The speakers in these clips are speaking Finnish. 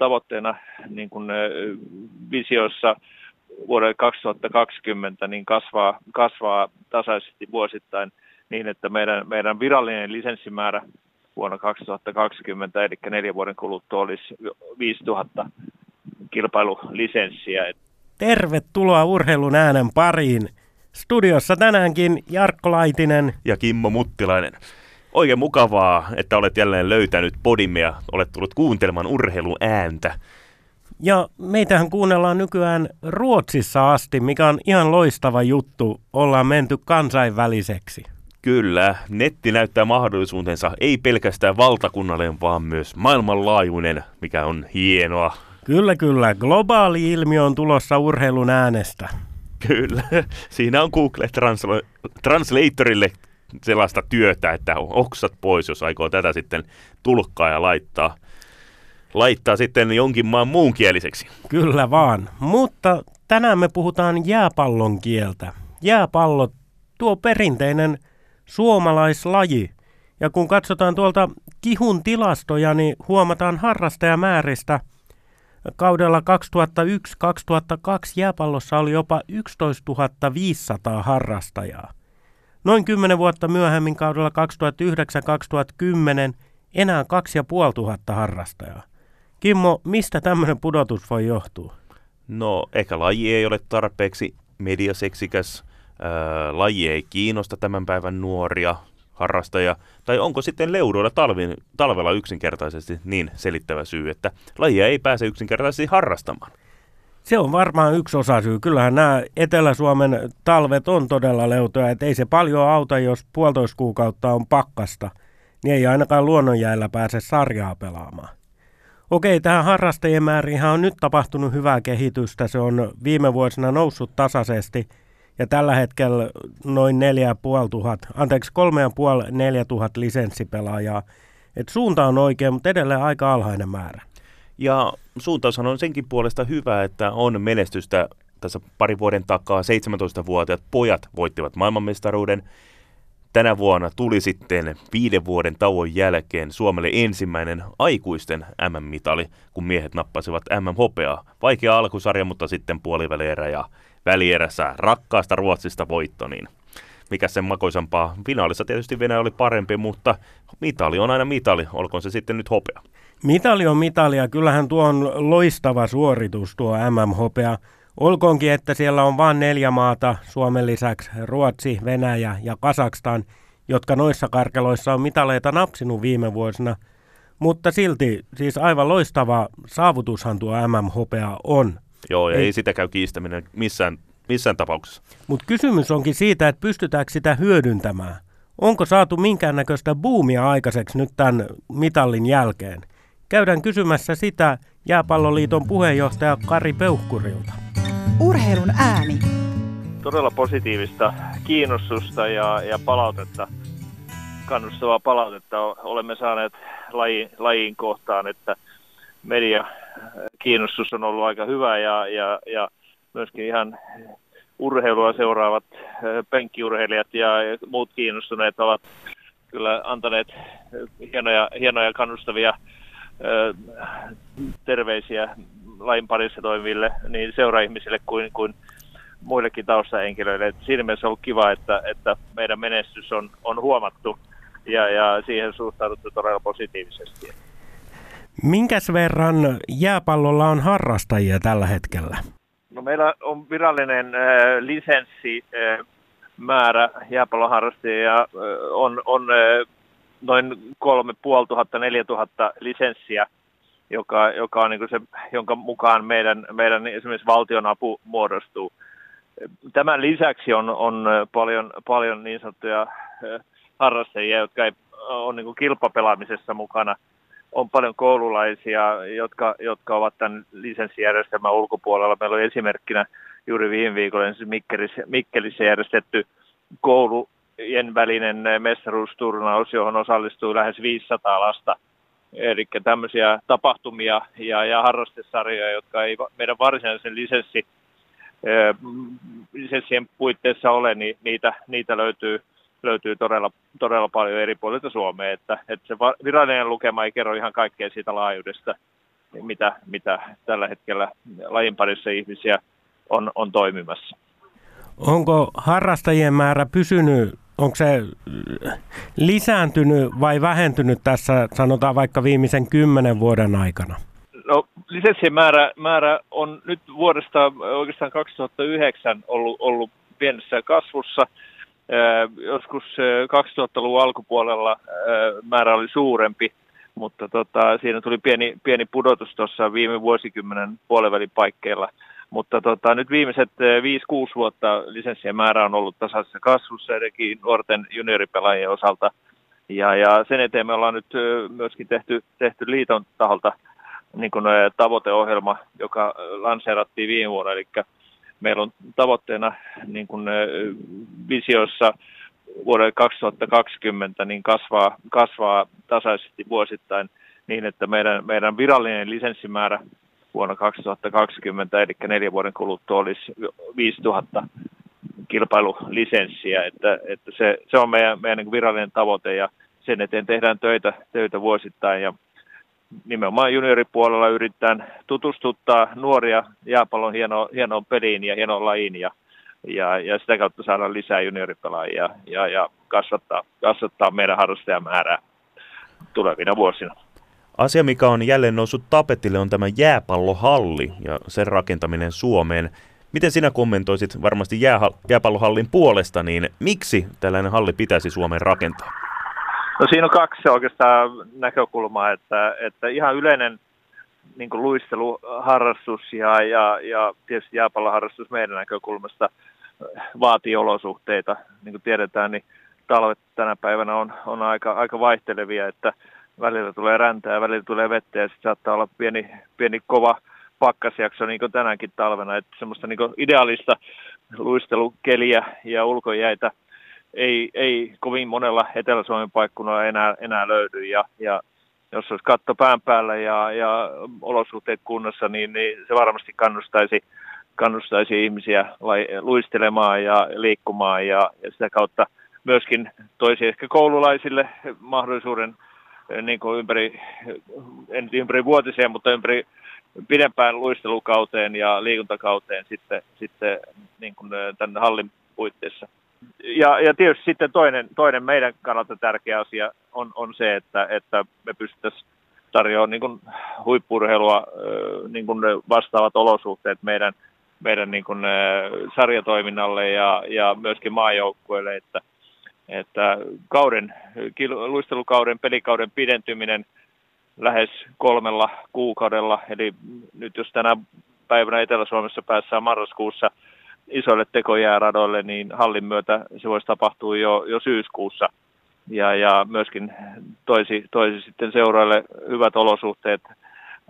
tavoitteena niin kuin visiossa vuodelle 2020 niin kasvaa, kasvaa tasaisesti vuosittain niin, että meidän, meidän virallinen lisenssimäärä vuonna 2020, eli neljän vuoden kuluttua olisi 5000 kilpailulisenssiä. Tervetuloa urheilun äänen pariin. Studiossa tänäänkin Jarkko Laitinen ja Kimmo Muttilainen. Oikein mukavaa, että olet jälleen löytänyt podimme ja olet tullut kuuntelemaan urheilun ääntä. Ja meitähän kuunnellaan nykyään Ruotsissa asti, mikä on ihan loistava juttu. Ollaan menty kansainväliseksi. Kyllä, netti näyttää mahdollisuutensa ei pelkästään valtakunnallinen, vaan myös maailmanlaajuinen, mikä on hienoa. Kyllä, kyllä. Globaali ilmiö on tulossa urheilun äänestä. Kyllä. Siinä on Google Transla- Translatorille sellaista työtä, että oksat pois, jos aikoo tätä sitten tulkkaa ja laittaa, laittaa sitten jonkin maan muunkieliseksi. Kyllä vaan. Mutta tänään me puhutaan jääpallon kieltä. Jääpallo, tuo perinteinen suomalaislaji. Ja kun katsotaan tuolta kihun tilastoja, niin huomataan harrastajamääristä – Kaudella 2001-2002 jääpallossa oli jopa 11 500 harrastajaa. Noin 10 vuotta myöhemmin kaudella 2009-2010 enää 2500 harrastajaa. Kimmo, mistä tämmöinen pudotus voi johtua? No, ehkä laji ei ole tarpeeksi mediaseksikäs, ää, laji ei kiinnosta tämän päivän nuoria, harrastaja, tai onko sitten leudoilla talvin, talvella yksinkertaisesti niin selittävä syy, että lajia ei pääse yksinkertaisesti harrastamaan? Se on varmaan yksi osa syy. Kyllähän nämä Etelä-Suomen talvet on todella leutoja, että ei se paljon auta, jos puolitoista kuukautta on pakkasta, niin ei ainakaan luonnonjäällä pääse sarjaa pelaamaan. Okei, tähän harrastajien määriin on nyt tapahtunut hyvää kehitystä. Se on viime vuosina noussut tasaisesti – ja tällä hetkellä noin 4500, anteeksi 3500-4000 lisenssipelaajaa. Et suunta on oikein, mutta edelleen aika alhainen määrä. Ja suuntaushan on senkin puolesta hyvä, että on menestystä. Tässä pari vuoden takaa 17-vuotiaat pojat voittivat maailmanmestaruuden. Tänä vuonna tuli sitten viiden vuoden tauon jälkeen Suomelle ensimmäinen aikuisten MM-mitali, kun miehet nappasivat MM-hopeaa. Vaikea alkusarja, mutta sitten puolivälierä ja välierässä rakkaasta Ruotsista voitto, niin mikä sen makoisampaa. Finaalissa tietysti Venäjä oli parempi, mutta mitali on aina mitali, olkoon se sitten nyt hopea. Mitali on mitali ja kyllähän tuo on loistava suoritus tuo MM-hopea. Olkoonkin, että siellä on vain neljä maata, Suomen lisäksi Ruotsi, Venäjä ja Kasakstan, jotka noissa karkeloissa on mitaleita napsinut viime vuosina. Mutta silti, siis aivan loistava saavutushan tuo MM-hopea on. Joo, ja ei, ei sitä käy kiistäminen missään, missään tapauksessa. Mutta kysymys onkin siitä, että pystytäänkö sitä hyödyntämään. Onko saatu minkäännäköistä buumia aikaiseksi nyt tämän mitallin jälkeen? Käydään kysymässä sitä Jääpalloliiton puheenjohtaja Kari Peuhkurilta. Urheilun ääni. Todella positiivista kiinnostusta ja, ja palautetta, kannustavaa palautetta olemme saaneet laji, lajiin kohtaan, että media kiinnostus on ollut aika hyvä ja, ja, ja myöskin ihan urheilua seuraavat penkkiurheilijat ja muut kiinnostuneet ovat kyllä antaneet hienoja, hienoja kannustavia terveisiä lain parissa toimiville niin seuraihmisille kuin, kuin muillekin taustahenkilöille. Et siinä mielessä on ollut kiva, että, että meidän menestys on, on huomattu ja, ja siihen suhtauduttu todella positiivisesti. Minkäs verran jääpallolla on harrastajia tällä hetkellä? No meillä on virallinen äh, lisenssi äh, määrä jääpalloharrastajia on, on äh, noin 3500-4000 lisenssiä, joka, joka on niin se, jonka mukaan meidän, meidän esimerkiksi valtion apu muodostuu. Tämän lisäksi on, on paljon, paljon niin sanottuja harrastajia, jotka ei ole niin kilpapelaamisessa mukana – on paljon koululaisia, jotka, jotka ovat tämän lisenssijärjestelmän ulkopuolella. Meillä oli esimerkkinä juuri viime viikolla Mikkelissä, Mikkelissä järjestetty koulujen välinen mestaruusturnaus, johon osallistui lähes 500 lasta. Eli tämmöisiä tapahtumia ja, ja harrastesarjoja, jotka ei meidän varsinaisen lisenssi, lisenssien puitteissa ole, niin niitä, niitä löytyy löytyy todella, todella paljon eri puolilta Suomea, että, että se virallinen lukema ei kerro ihan kaikkea siitä laajuudesta, mitä, mitä tällä hetkellä lajin parissa ihmisiä on, on toimimassa. Onko harrastajien määrä pysynyt, onko se lisääntynyt vai vähentynyt tässä sanotaan vaikka viimeisen kymmenen vuoden aikana? No lisenssien määrä, määrä on nyt vuodesta oikeastaan 2009 ollut, ollut pienessä kasvussa. Joskus 2000-luvun alkupuolella määrä oli suurempi, mutta tota, siinä tuli pieni, pieni pudotus tuossa viime vuosikymmenen puolivälin paikkeilla. Mutta tota, nyt viimeiset 5-6 vuotta lisenssien määrä on ollut tasaisessa kasvussa etenkin nuorten junioripelaajien osalta. Ja, ja sen eteen me ollaan nyt myöskin tehty, tehty liiton taholta niin kuin tavoiteohjelma, joka lanseerattiin viime vuonna. Eli meillä on tavoitteena niin kuin visiossa vuodelle 2020 niin kasvaa, kasvaa tasaisesti vuosittain niin, että meidän, meidän virallinen lisenssimäärä vuonna 2020, eli neljän vuoden kuluttua olisi 5000 kilpailulisenssiä, että, että se, se on meidän, meidän niin virallinen tavoite ja sen eteen tehdään töitä, töitä vuosittain ja nimenomaan junioripuolella yritetään tutustuttaa nuoria jääpallon hieno, hienoon peliin ja hienoon lajiin ja, ja, ja sitä kautta saada lisää junioripelaajia ja, ja kasvattaa, kasvattaa meidän harrastajamäärää tulevina vuosina. Asia, mikä on jälleen noussut tapetille, on tämä jääpallohalli ja sen rakentaminen Suomeen. Miten sinä kommentoisit varmasti jääha- jääpallohallin puolesta, niin miksi tällainen halli pitäisi Suomeen rakentaa? No siinä on kaksi oikeastaan näkökulmaa, että, että ihan yleinen niin kuin luisteluharrastus ja, ja, ja tietysti jääpalloharrastus meidän näkökulmasta vaatii olosuhteita. Niin kuin tiedetään, niin talvet tänä päivänä on, on aika, aika vaihtelevia, että välillä tulee räntää ja välillä tulee vettä ja sitten saattaa olla pieni, pieni kova pakkasjakso niin kuin tänäänkin talvena. Että semmoista niin ideaalista luistelukeliä ja ulkojäitä ei, ei kovin monella Etelä-Suomen paikkunalla enää, enää löydy. Ja, ja jos olisi katto pään päällä ja, ja olosuhteet kunnossa, niin, niin se varmasti kannustaisi, kannustaisi ihmisiä luistelemaan ja liikkumaan ja, ja sitä kautta myöskin toisi ehkä koululaisille mahdollisuuden niin kuin ympäri, en ympäri vuotiseen, mutta ympäri pidempään luistelukauteen ja liikuntakauteen sitten, sitten niin kuin tämän hallin puitteissa. Ja, ja tietysti sitten toinen, toinen meidän kannalta tärkeä asia on, on se, että, että me pystyttäisiin tarjoamaan niin kuin huippurheilua niin kuin vastaavat olosuhteet meidän, meidän niin kuin sarjatoiminnalle ja, ja myöskin maajoukkueille, että, että kauden, luistelukauden, pelikauden pidentyminen lähes kolmella kuukaudella, eli nyt jos tänä päivänä Etelä-Suomessa päässään marraskuussa isoille tekojääradoille, niin hallin myötä se voisi tapahtua jo, jo syyskuussa. Ja, ja myöskin toisi, toisi sitten seuraille hyvät olosuhteet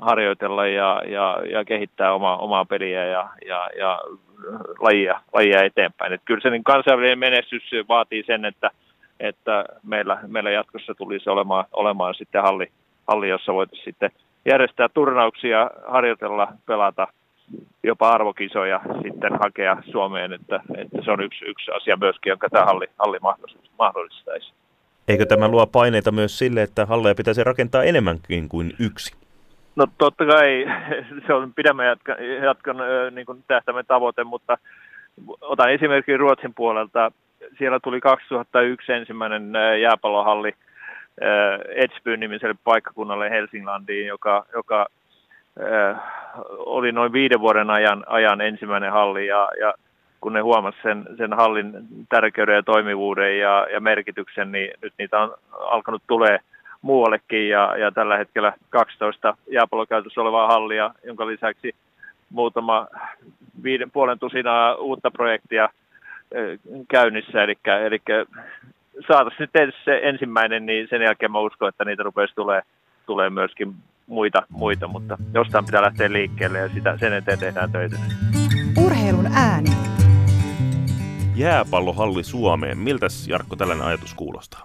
harjoitella ja, ja, ja kehittää oma, omaa peliä ja, ja, ja lajia, lajia eteenpäin. Et kyllä se niin kansainvälinen menestys vaatii sen, että, että meillä, meillä jatkossa tulisi olemaan, olemaan sitten halli, halli, jossa voitaisiin sitten järjestää turnauksia, harjoitella, pelata, jopa arvokisoja sitten hakea Suomeen, että, että se on yksi, yksi asia myöskin, jonka tämä halli, halli mahdollistaisi. Eikö tämä luo paineita myös sille, että halleja pitäisi rakentaa enemmänkin kuin yksi? No totta kai se on pidemmän jatkan, jatkan niin kuin tähtäimen tavoite, mutta otan esimerkiksi Ruotsin puolelta. Siellä tuli 2001 ensimmäinen jääpallohalli Edsbyn nimiselle paikkakunnalle Helsinglandiin, joka, joka oli noin viiden vuoden ajan, ajan ensimmäinen halli ja, ja kun ne huomasivat sen, sen hallin tärkeyden ja toimivuuden ja, ja merkityksen, niin nyt niitä on alkanut tulee muuallekin ja, ja tällä hetkellä 12 jääpallokäytössä olevaa hallia, jonka lisäksi muutama viiden puolen tusinaa uutta projektia käynnissä, eli, eli saataisiin nyt ensin se ensimmäinen, niin sen jälkeen mä uskon, että niitä rupeaisi tulee, tulee myöskin muita, muita, mutta jostain pitää lähteä liikkeelle ja sitä, sen eteen tehdään töitä. Urheilun ääni. Jääpallohalli Suomeen. Miltäs Jarkko tällainen ajatus kuulostaa?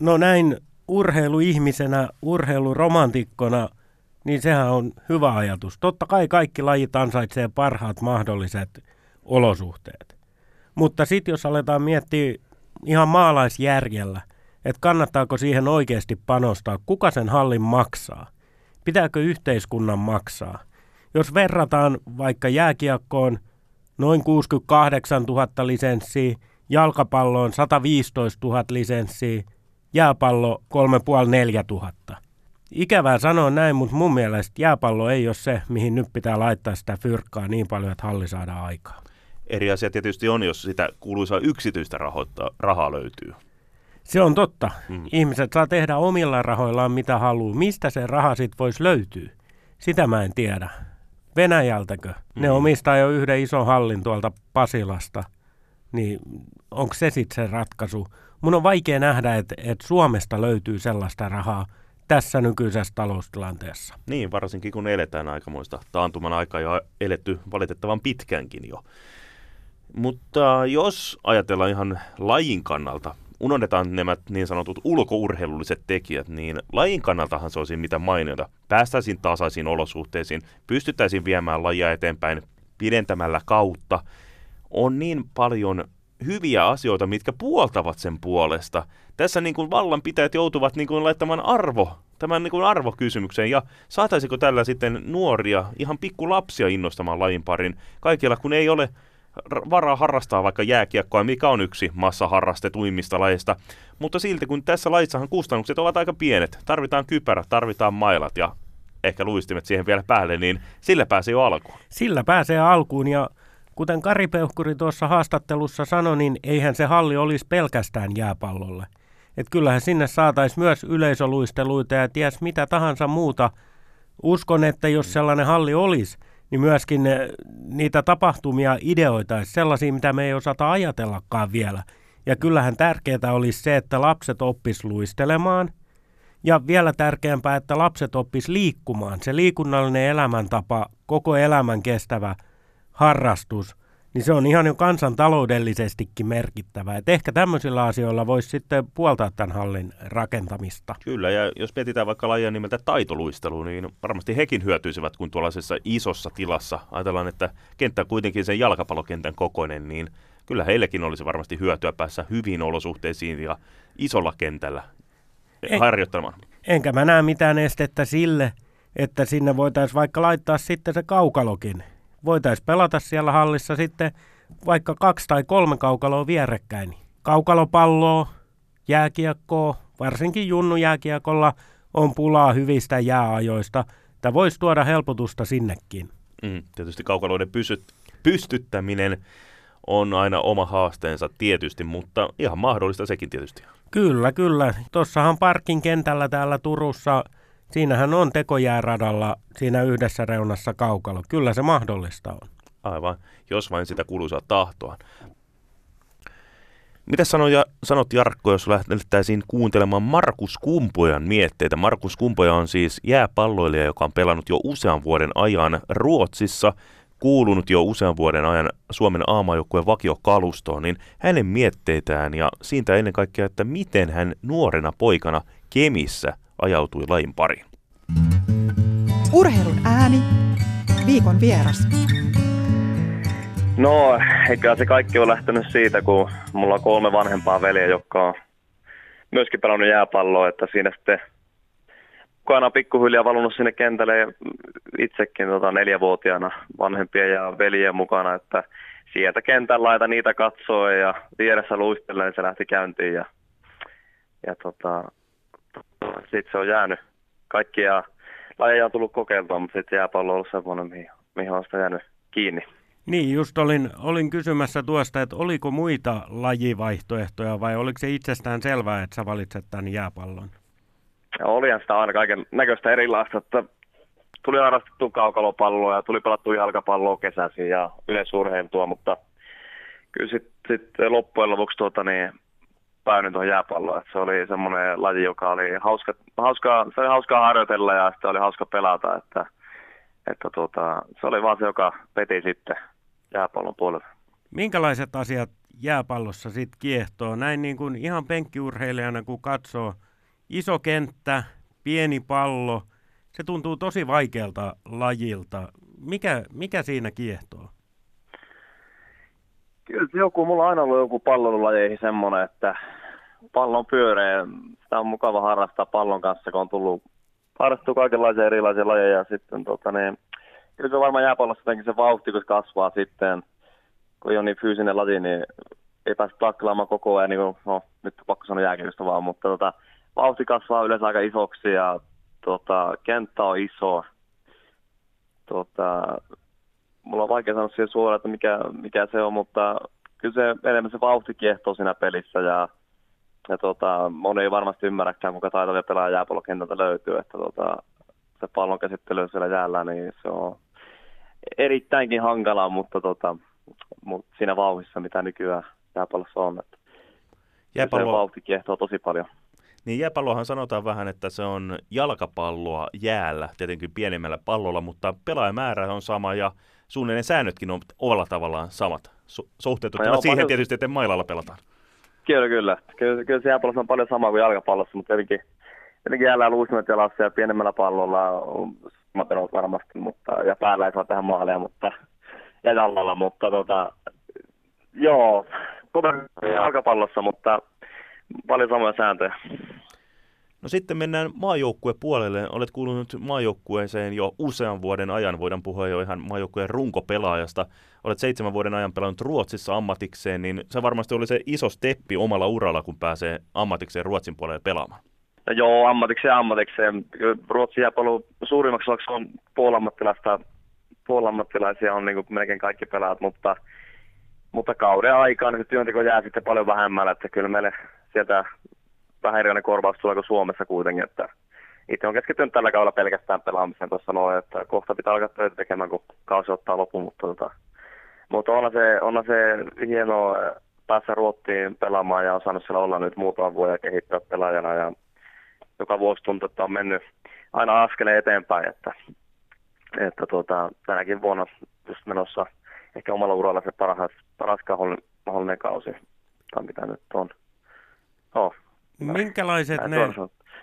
No näin urheiluihmisenä, urheiluromantikkona, niin sehän on hyvä ajatus. Totta kai kaikki lajit ansaitsee parhaat mahdolliset olosuhteet. Mutta sitten jos aletaan miettiä ihan maalaisjärjellä, että kannattaako siihen oikeasti panostaa, kuka sen hallin maksaa. Pitääkö yhteiskunnan maksaa? Jos verrataan vaikka jääkiekkoon noin 68 000 lisenssiä, jalkapalloon 115 000 lisenssiä, jääpallo 3,5-4 000. Ikävää sanoa näin, mutta mun mielestä jääpallo ei ole se, mihin nyt pitää laittaa sitä fyrkkaa niin paljon, että halli saadaan aikaa. Eri asia tietysti on, jos sitä kuuluisaa yksityistä rahoittaa, rahaa löytyy. Se on totta. Mm. Ihmiset saa tehdä omilla rahoillaan mitä haluaa. Mistä se raha sitten voisi löytyä? Sitä mä en tiedä. Venäjältäkö? Mm. Ne omistaa jo yhden ison hallin tuolta Pasilasta. Niin onko se sitten se ratkaisu? Mun on vaikea nähdä, että, että Suomesta löytyy sellaista rahaa tässä nykyisessä taloustilanteessa. Niin, varsinkin kun eletään aikamoista taantuman aikaa ja eletty valitettavan pitkänkin jo. Mutta jos ajatellaan ihan lajin kannalta, unohdetaan nämä niin sanotut ulkourheilulliset tekijät, niin lajin kannaltahan se olisi mitä mainiota. Päästäisiin tasaisiin olosuhteisiin, pystyttäisiin viemään lajia eteenpäin pidentämällä kautta. On niin paljon hyviä asioita, mitkä puoltavat sen puolesta. Tässä niin kuin vallanpitäjät joutuvat niin kuin laittamaan arvo, tämän niin kuin arvokysymykseen, ja saataisiko tällä sitten nuoria, ihan pikkulapsia innostamaan lajin parin, kaikilla kun ei ole varaa harrastaa vaikka jääkiekkoa, mikä on yksi massaharrastetuimmista lajeista. Mutta silti kun tässä lajissahan kustannukset ovat aika pienet, tarvitaan kypärä, tarvitaan mailat ja ehkä luistimet siihen vielä päälle, niin sillä pääsee jo alkuun. Sillä pääsee alkuun ja kuten Kari Peuhkuri tuossa haastattelussa sanoi, niin eihän se halli olisi pelkästään jääpallolle. Että kyllähän sinne saataisiin myös yleisoluisteluita ja ties mitä tahansa muuta. Uskon, että jos sellainen halli olisi, niin myöskin ne, niitä tapahtumia ideoitaisiin sellaisia, mitä me ei osata ajatellakaan vielä. Ja kyllähän tärkeää olisi se, että lapset oppis luistelemaan ja vielä tärkeämpää, että lapset oppis liikkumaan. Se liikunnallinen elämäntapa, koko elämän kestävä harrastus – niin se on ihan jo kansantaloudellisestikin merkittävä. Et ehkä tämmöisillä asioilla voisi sitten puoltaa tämän hallin rakentamista. Kyllä, ja jos mietitään vaikka lajia nimeltä taitoluistelu, niin varmasti hekin hyötyisivät, kun tuollaisessa isossa tilassa ajatellaan, että kenttä on kuitenkin sen jalkapallokentän kokoinen, niin kyllä heillekin olisi varmasti hyötyä päässä hyviin olosuhteisiin ja isolla kentällä en, harjoittamaan. Enkä mä näe mitään estettä sille, että sinne voitaisiin vaikka laittaa sitten se kaukalokin voitaisiin pelata siellä hallissa sitten vaikka kaksi tai kolme kaukaloa vierekkäin. Kaukalopalloa, jääkiekkoa, varsinkin junnujääkiekolla on pulaa hyvistä jääajoista. Tämä voisi tuoda helpotusta sinnekin. Mm, tietysti kaukaloiden pysyt, pystyttäminen on aina oma haasteensa tietysti, mutta ihan mahdollista sekin tietysti. Kyllä, kyllä. Tuossahan parkin kentällä täällä Turussa Siinähän on tekojääradalla siinä yhdessä reunassa kaukalo. Kyllä se mahdollista on. Aivan, jos vain sitä kuuluisaa tahtoa. Mitä sanoja, sanot Jarkko, jos lähdettäisiin kuuntelemaan Markus Kumpojan mietteitä? Markus Kumpoja on siis jääpalloilija, joka on pelannut jo usean vuoden ajan Ruotsissa, kuulunut jo usean vuoden ajan Suomen aamajoukkueen vakiokalustoon, niin hänen mietteitään ja siitä ennen kaikkea, että miten hän nuorena poikana Kemissä ajautui lajin pariin. Urheilun ääni, viikon vieras. No, eikä se kaikki on lähtenyt siitä, kun mulla on kolme vanhempaa veljeä, jotka on myöskin pelannut jääpalloa, että siinä sitten mukana pikkuhiljaa valunut sinne kentälle itsekin tota, neljävuotiaana vanhempia ja veljen mukana, että sieltä kentän laita niitä katsoo ja vieressä luistellen se lähti käyntiin ja, ja tota, sitten se on jäänyt. Kaikkia lajeja on tullut kokeiltua, mutta sitten jääpallo on ollut semmoinen, mihin, mihin on sitä jäänyt kiinni. Niin, just olin, olin kysymässä tuosta, että oliko muita lajivaihtoehtoja vai oliko se itsestään selvää, että sä valitset tämän jääpallon? Ja olihan sitä aina kaiken näköistä erilaista, että tuli harrastettu kaukalopalloa ja tuli pelattu jalkapalloa kesäisin ja yleisurheiltua, mutta kyllä sitten sit loppujen lopuksi tuota, niin päädyin tuohon jääpalloon. se oli semmoinen laji, joka oli hauska, hauska, se oli hauskaa harjoitella ja sitten oli hauska pelata. Että, että tuota, se oli vaan se, joka peti sitten jääpallon puolella. Minkälaiset asiat jääpallossa sitten kiehtoo? Näin niin kuin ihan penkkiurheilijana, kun katsoo iso kenttä, pieni pallo, se tuntuu tosi vaikealta lajilta. Mikä, mikä siinä kiehtoo? Kyllä se joku, mulla on aina ollut joku pallonlajeihin semmoinen, että pallon pyöreä, sitä on mukava harrastaa pallon kanssa, kun on tullut harrastuu kaikenlaisia erilaisia lajeja ja sitten tota, niin, kyllä se varmaan jääpallossa jotenkin se vauhti, kun se kasvaa sitten, kun ei ole niin fyysinen laji, niin ei pääse taklaamaan koko ajan, niin kuin, no nyt pakko sanoa jääkiekosta vaan, mutta tota, vauhti kasvaa yleensä aika isoksi ja tota, kenttä on iso. Tota, mulla on vaikea sanoa siihen suoraan, että mikä, mikä se on, mutta kyllä se enemmän se vauhti kiehtoo siinä pelissä ja, ja tota, moni ei varmasti ymmärräkään, kuinka taitavia pelaaja jääpallokentältä löytyy, että tota, se pallon käsittely siellä jäällä, niin se on erittäinkin hankalaa, mutta, tota, mutta siinä vauhissa, mitä nykyään jääpallossa on, että Jääpallo... se vauhti kiehtoo tosi paljon. Niin jääpallohan sanotaan vähän, että se on jalkapalloa jäällä, tietenkin pienemmällä pallolla, mutta pelaajamäärä on sama ja suunnilleen säännötkin on ovalla tavallaan samat. Su- suhteutettuna no siihen paljon... tietysti, että mailalla pelataan. Kyllä, kyllä. Kyllä, kyllä se jääpallossa on paljon sama kuin jalkapallossa, mutta tietenkin, tietenkin jäällä luistimet jalassa ja pienemmällä pallolla on samat varmasti, mutta, ja päällä ei saa tehdä maaleja, mutta, ja jallalla, mutta tota, joo, jalkapallossa, mutta paljon samoja sääntöjä. No sitten mennään maajoukkuepuolelle. Olet kuulunut maajoukkueeseen jo usean vuoden ajan, voidaan puhua jo ihan maajoukkueen runkopelaajasta. Olet seitsemän vuoden ajan pelannut Ruotsissa ammatikseen, niin se varmasti oli se iso steppi omalla uralla, kun pääsee ammatikseen Ruotsin puolelle pelaamaan. No joo, ammatikseen ammatikseen. Ruotsin jääpallo suurimmaksi osaksi on puolammattilaista. Puolammattilaisia on niin melkein kaikki pelaat, mutta, mutta kauden aikaan se työnteko jää sitten paljon vähemmällä, että kyllä meille sieltä vähän erilainen korvaus tulee kuin Suomessa kuitenkin, että itse on keskittynyt tällä kaudella pelkästään pelaamiseen tuossa noin, että kohta pitää alkaa töitä tekemään, kun kausi ottaa lopun, mutta, tota, mutta onhan se, onhan se hienoa päässä Ruottiin pelaamaan ja on saanut siellä olla nyt muutama vuoden kehittää pelaajana ja joka vuosi tuntuu, että on mennyt aina askeleen eteenpäin, että, että tuota, tänäkin vuonna just menossa ehkä omalla uralla se paras, paras mahdollinen kausi, tai mitä nyt on. Oh, Minkälaiset ne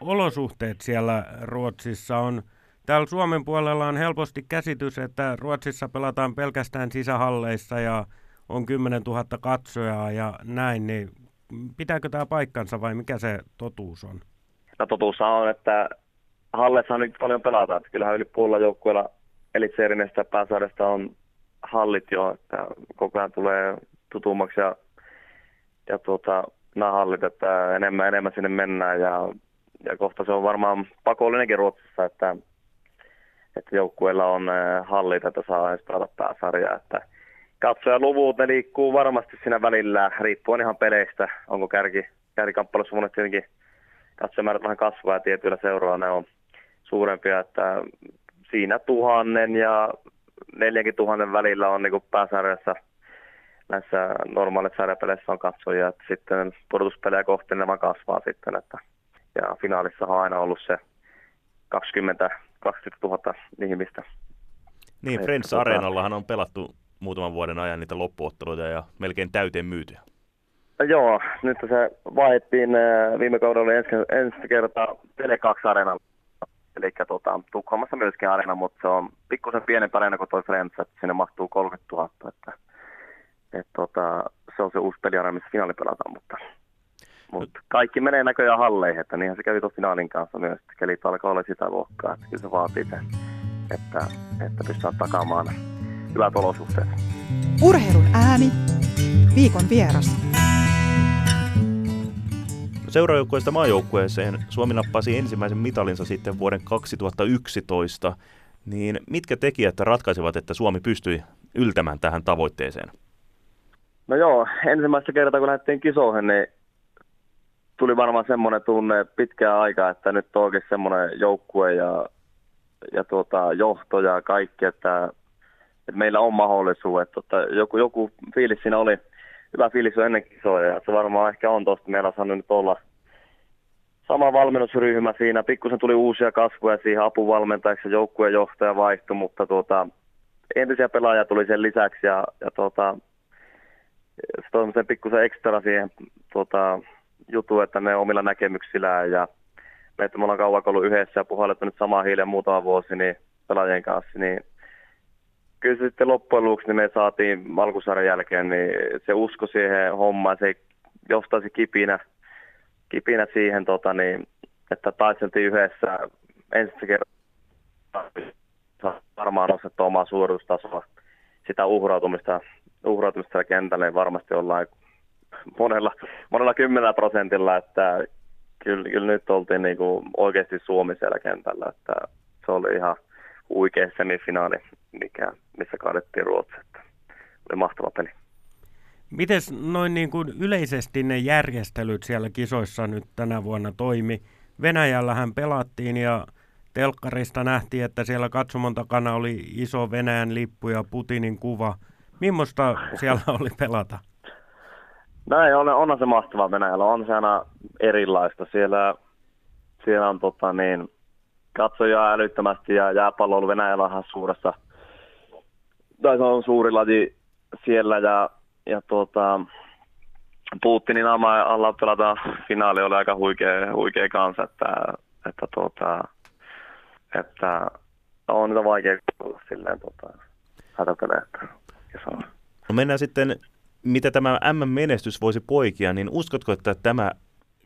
olosuhteet siellä Ruotsissa on? Täällä Suomen puolella on helposti käsitys, että Ruotsissa pelataan pelkästään sisähalleissa ja on 10 000 katsojaa ja näin, niin pitääkö tämä paikkansa vai mikä se totuus on? No totuus on, että halleissa on nyt paljon pelata. Että kyllähän yli puolella joukkueella Elitserinestä pääsarjasta on hallit jo, että koko ajan tulee tutummaksi ja, ja tuota, nämä hallit, että enemmän enemmän sinne mennään ja, ja kohta se on varmaan pakollinenkin Ruotsissa, että, että joukkueella on eh, hallit, että saa edes pelata pääsarjaa, että katsojaluvut, ne liikkuu varmasti siinä välillä, riippuen ihan peleistä, onko kärki, kärkikamppailussa monet tietenkin katsojamäärät vähän kasvaa ja tietyillä seuroilla ne on suurempia, että siinä tuhannen ja neljänkin tuhannen välillä on niin pääsarjassa – näissä normaalissa sarjapeleissä on katsojia, että sitten pudotuspelejä kohti vaan kasvaa sitten, että ja finaalissa on aina ollut se 20 20 000 ihmistä. Niin, Friends tota... Areenallahan on pelattu muutaman vuoden ajan niitä loppuotteluita ja melkein täyteen myytyjä. No joo, nyt se vaihdettiin äh, viime kaudella oli ensi, ensi kertaa Tele2 Areenalla. Eli tota, Tukholmassa myöskin areena, mutta se on pikkusen pienempi areena kuin toi Friends, että sinne mahtuu 30 000. Että et tota, se on se uusi peliarena, missä finaali pelataan, mutta, mutta kaikki menee näköjään halleihin, että niinhän se kävi tuossa finaalin kanssa myös, että kelit alkaa olla sitä luokkaa, että kyllä se vaatii sen, että, että pystytään takaamaan hyvät olosuhteet. Urheilun ääni, viikon vieras. Seuraajoukkueesta maajoukkueeseen Suomi nappasi ensimmäisen mitalinsa sitten vuoden 2011. Niin mitkä tekijät ratkaisivat, että Suomi pystyi yltämään tähän tavoitteeseen? No joo, ensimmäistä kertaa kun lähdettiin kisoihin, niin tuli varmaan semmoinen tunne pitkää aikaa, että nyt on oikein semmoinen joukkue ja, ja tuota, johto ja kaikki, että, että meillä on mahdollisuus. Että, että joku, joku fiilis siinä oli, hyvä fiilis on ennen kisoja ja se varmaan ehkä on tuosta. Meillä on saanut nyt olla sama valmennusryhmä siinä. Pikkusen tuli uusia kasvuja siihen apuvalmentajaksi ja joukkueen johtaja vaihtui, mutta tuota, entisiä pelaajia tuli sen lisäksi ja, ja tuota, se sen pikkusen ekstra siihen tuota, jutu, että ne omilla näkemyksillään ja me, että me ollaan kauan ollut yhdessä ja puhallettu nyt samaa hiilen muutama vuosi niin pelaajien kanssa, niin kyllä se sitten loppujen lopuksi niin me saatiin alkusarjan jälkeen, niin se usko siihen hommaan, se johtaisi kipinä, kipinä siihen, tota, niin, että taisteltiin yhdessä ensimmäistä kertaa varmaan nostettu omaa suoritustasoa, sitä uhrautumista, uhrautumista kentälle niin varmasti ollaan monella, monella kymmenellä prosentilla, että kyllä, kyllä nyt oltiin niin kuin oikeasti Suomi siellä kentällä, että se oli ihan huikea semifinaali, mikä, missä kaadettiin Ruotsi, että oli mahtava peli. Miten noin niin kuin yleisesti ne järjestelyt siellä kisoissa nyt tänä vuonna toimi? Venäjällähän pelattiin ja telkkarista nähtiin, että siellä katsomon takana oli iso Venäjän lippu ja Putinin kuva. Mimmosta siellä oli pelata? Näin, on, se mahtavaa Venäjällä. On se aina erilaista. Siellä, siellä on tota, niin, katsojaa älyttömästi ja jääpallo on Venäjällä ihan suuressa, tai se on suuri laji siellä ja, ja tuota, Putinin alla pelata finaali oli aika huikea, huikea kanssa, että, että, tuota, että on niitä vaikea kuulla silleen tuota, hätätelee, että No mennään sitten, mitä tämä M-menestys voisi poikia, niin uskotko, että tämä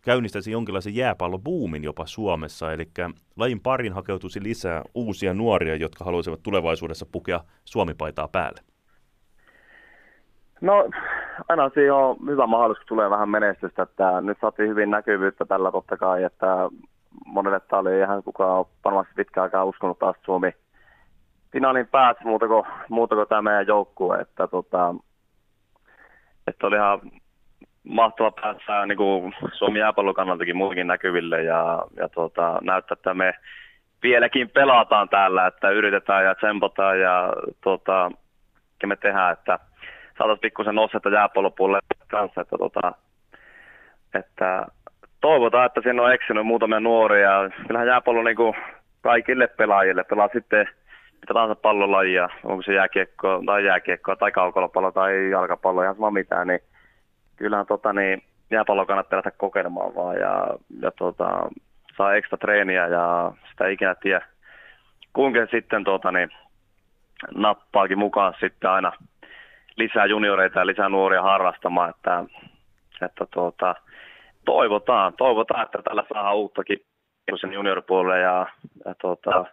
käynnistäisi jonkinlaisen jääpallobuumin jopa Suomessa, eli lajin parin hakeutuisi lisää uusia nuoria, jotka haluaisivat tulevaisuudessa pukea suomipaitaa päälle? No aina siinä on hyvä mahdollisuus, tulee vähän menestystä, että nyt saatiin hyvin näkyvyyttä tällä totta kai, että monelle tämä oli ihan kukaan varmasti pitkään aikaa uskonut taas Suomi finaalin päässä muuta kuin, muuta kuin tämä meidän joukkue, että, tota, että oli ihan mahtava päästä niin kuin Suomen jääpallon muutenkin näkyville ja, ja tota, näyttää, että me vieläkin pelataan täällä, että yritetään ja tsempotaan ja tota, me tehdään, että saataisiin pikkusen nostetta jääpallopuolelle kanssa, että, tota, että toivotaan, että siinä on eksynyt muutamia nuoria. Kyllähän jääpallo niin kuin kaikille pelaajille pelaa sitten mitä tahansa pallolajia, onko se jääkiekko tai jääkiekko tai kaukolopallo tai jalkapallo, ihan sama mitään, niin kyllähän tota, niin, jääpallo kannattaa lähteä kokeilemaan vaan ja, ja tota, saa ekstra treeniä ja sitä ikinä tiedä, kuinka sitten tota, niin, nappaakin mukaan sitten aina lisää junioreita ja lisää nuoria harrastamaan, että, että tuota, toivotaan, toivotaan, että tällä saa uuttakin junioripuolelle ja, ja, tuota,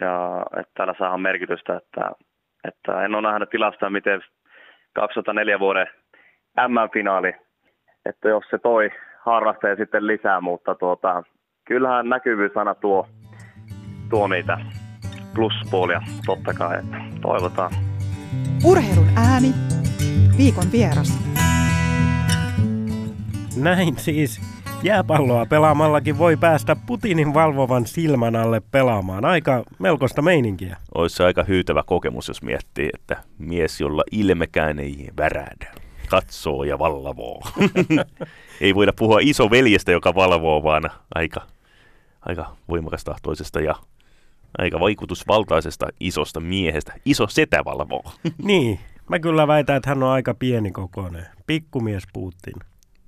ja että täällä saa merkitystä, että, että en ole nähnyt tilasta, miten 2004 vuoden M-finaali, että jos se toi harrastajia sitten lisää, mutta tuota, kyllähän näkyvyys aina tuo, tuo niitä pluspuolia totta kai, että toivotaan. Urheilun ääni, viikon vieras. Näin siis jääpalloa pelaamallakin voi päästä Putinin valvovan silmän alle pelaamaan. Aika melkoista meininkiä. Olisi aika hyytävä kokemus, jos miettii, että mies, jolla ilmekään ei värähdä, katsoo ja valvoo. ei voida puhua iso veljestä, joka valvoo, vaan aika, aika voimakas tahtoisesta ja aika vaikutusvaltaisesta isosta miehestä. Iso setä valvoo. niin, mä kyllä väitän, että hän on aika pieni kokoinen. Pikkumies Putin.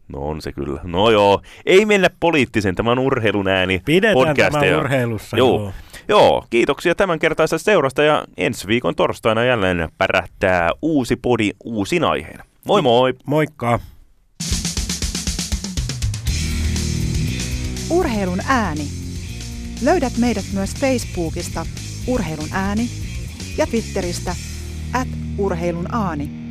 No on se kyllä. No joo, ei mennä poliittisen, tämä on urheilun ääni. Pidetään tämä ja... urheilussa. Joo. joo. Joo, kiitoksia tämän kertaisesta seurasta ja ensi viikon torstaina jälleen pärähtää uusi podi uusin aiheen. Moi moi! Moikka! Urheilun ääni. Löydät meidät myös Facebookista Urheilun ääni ja Twitteristä at urheilun aani.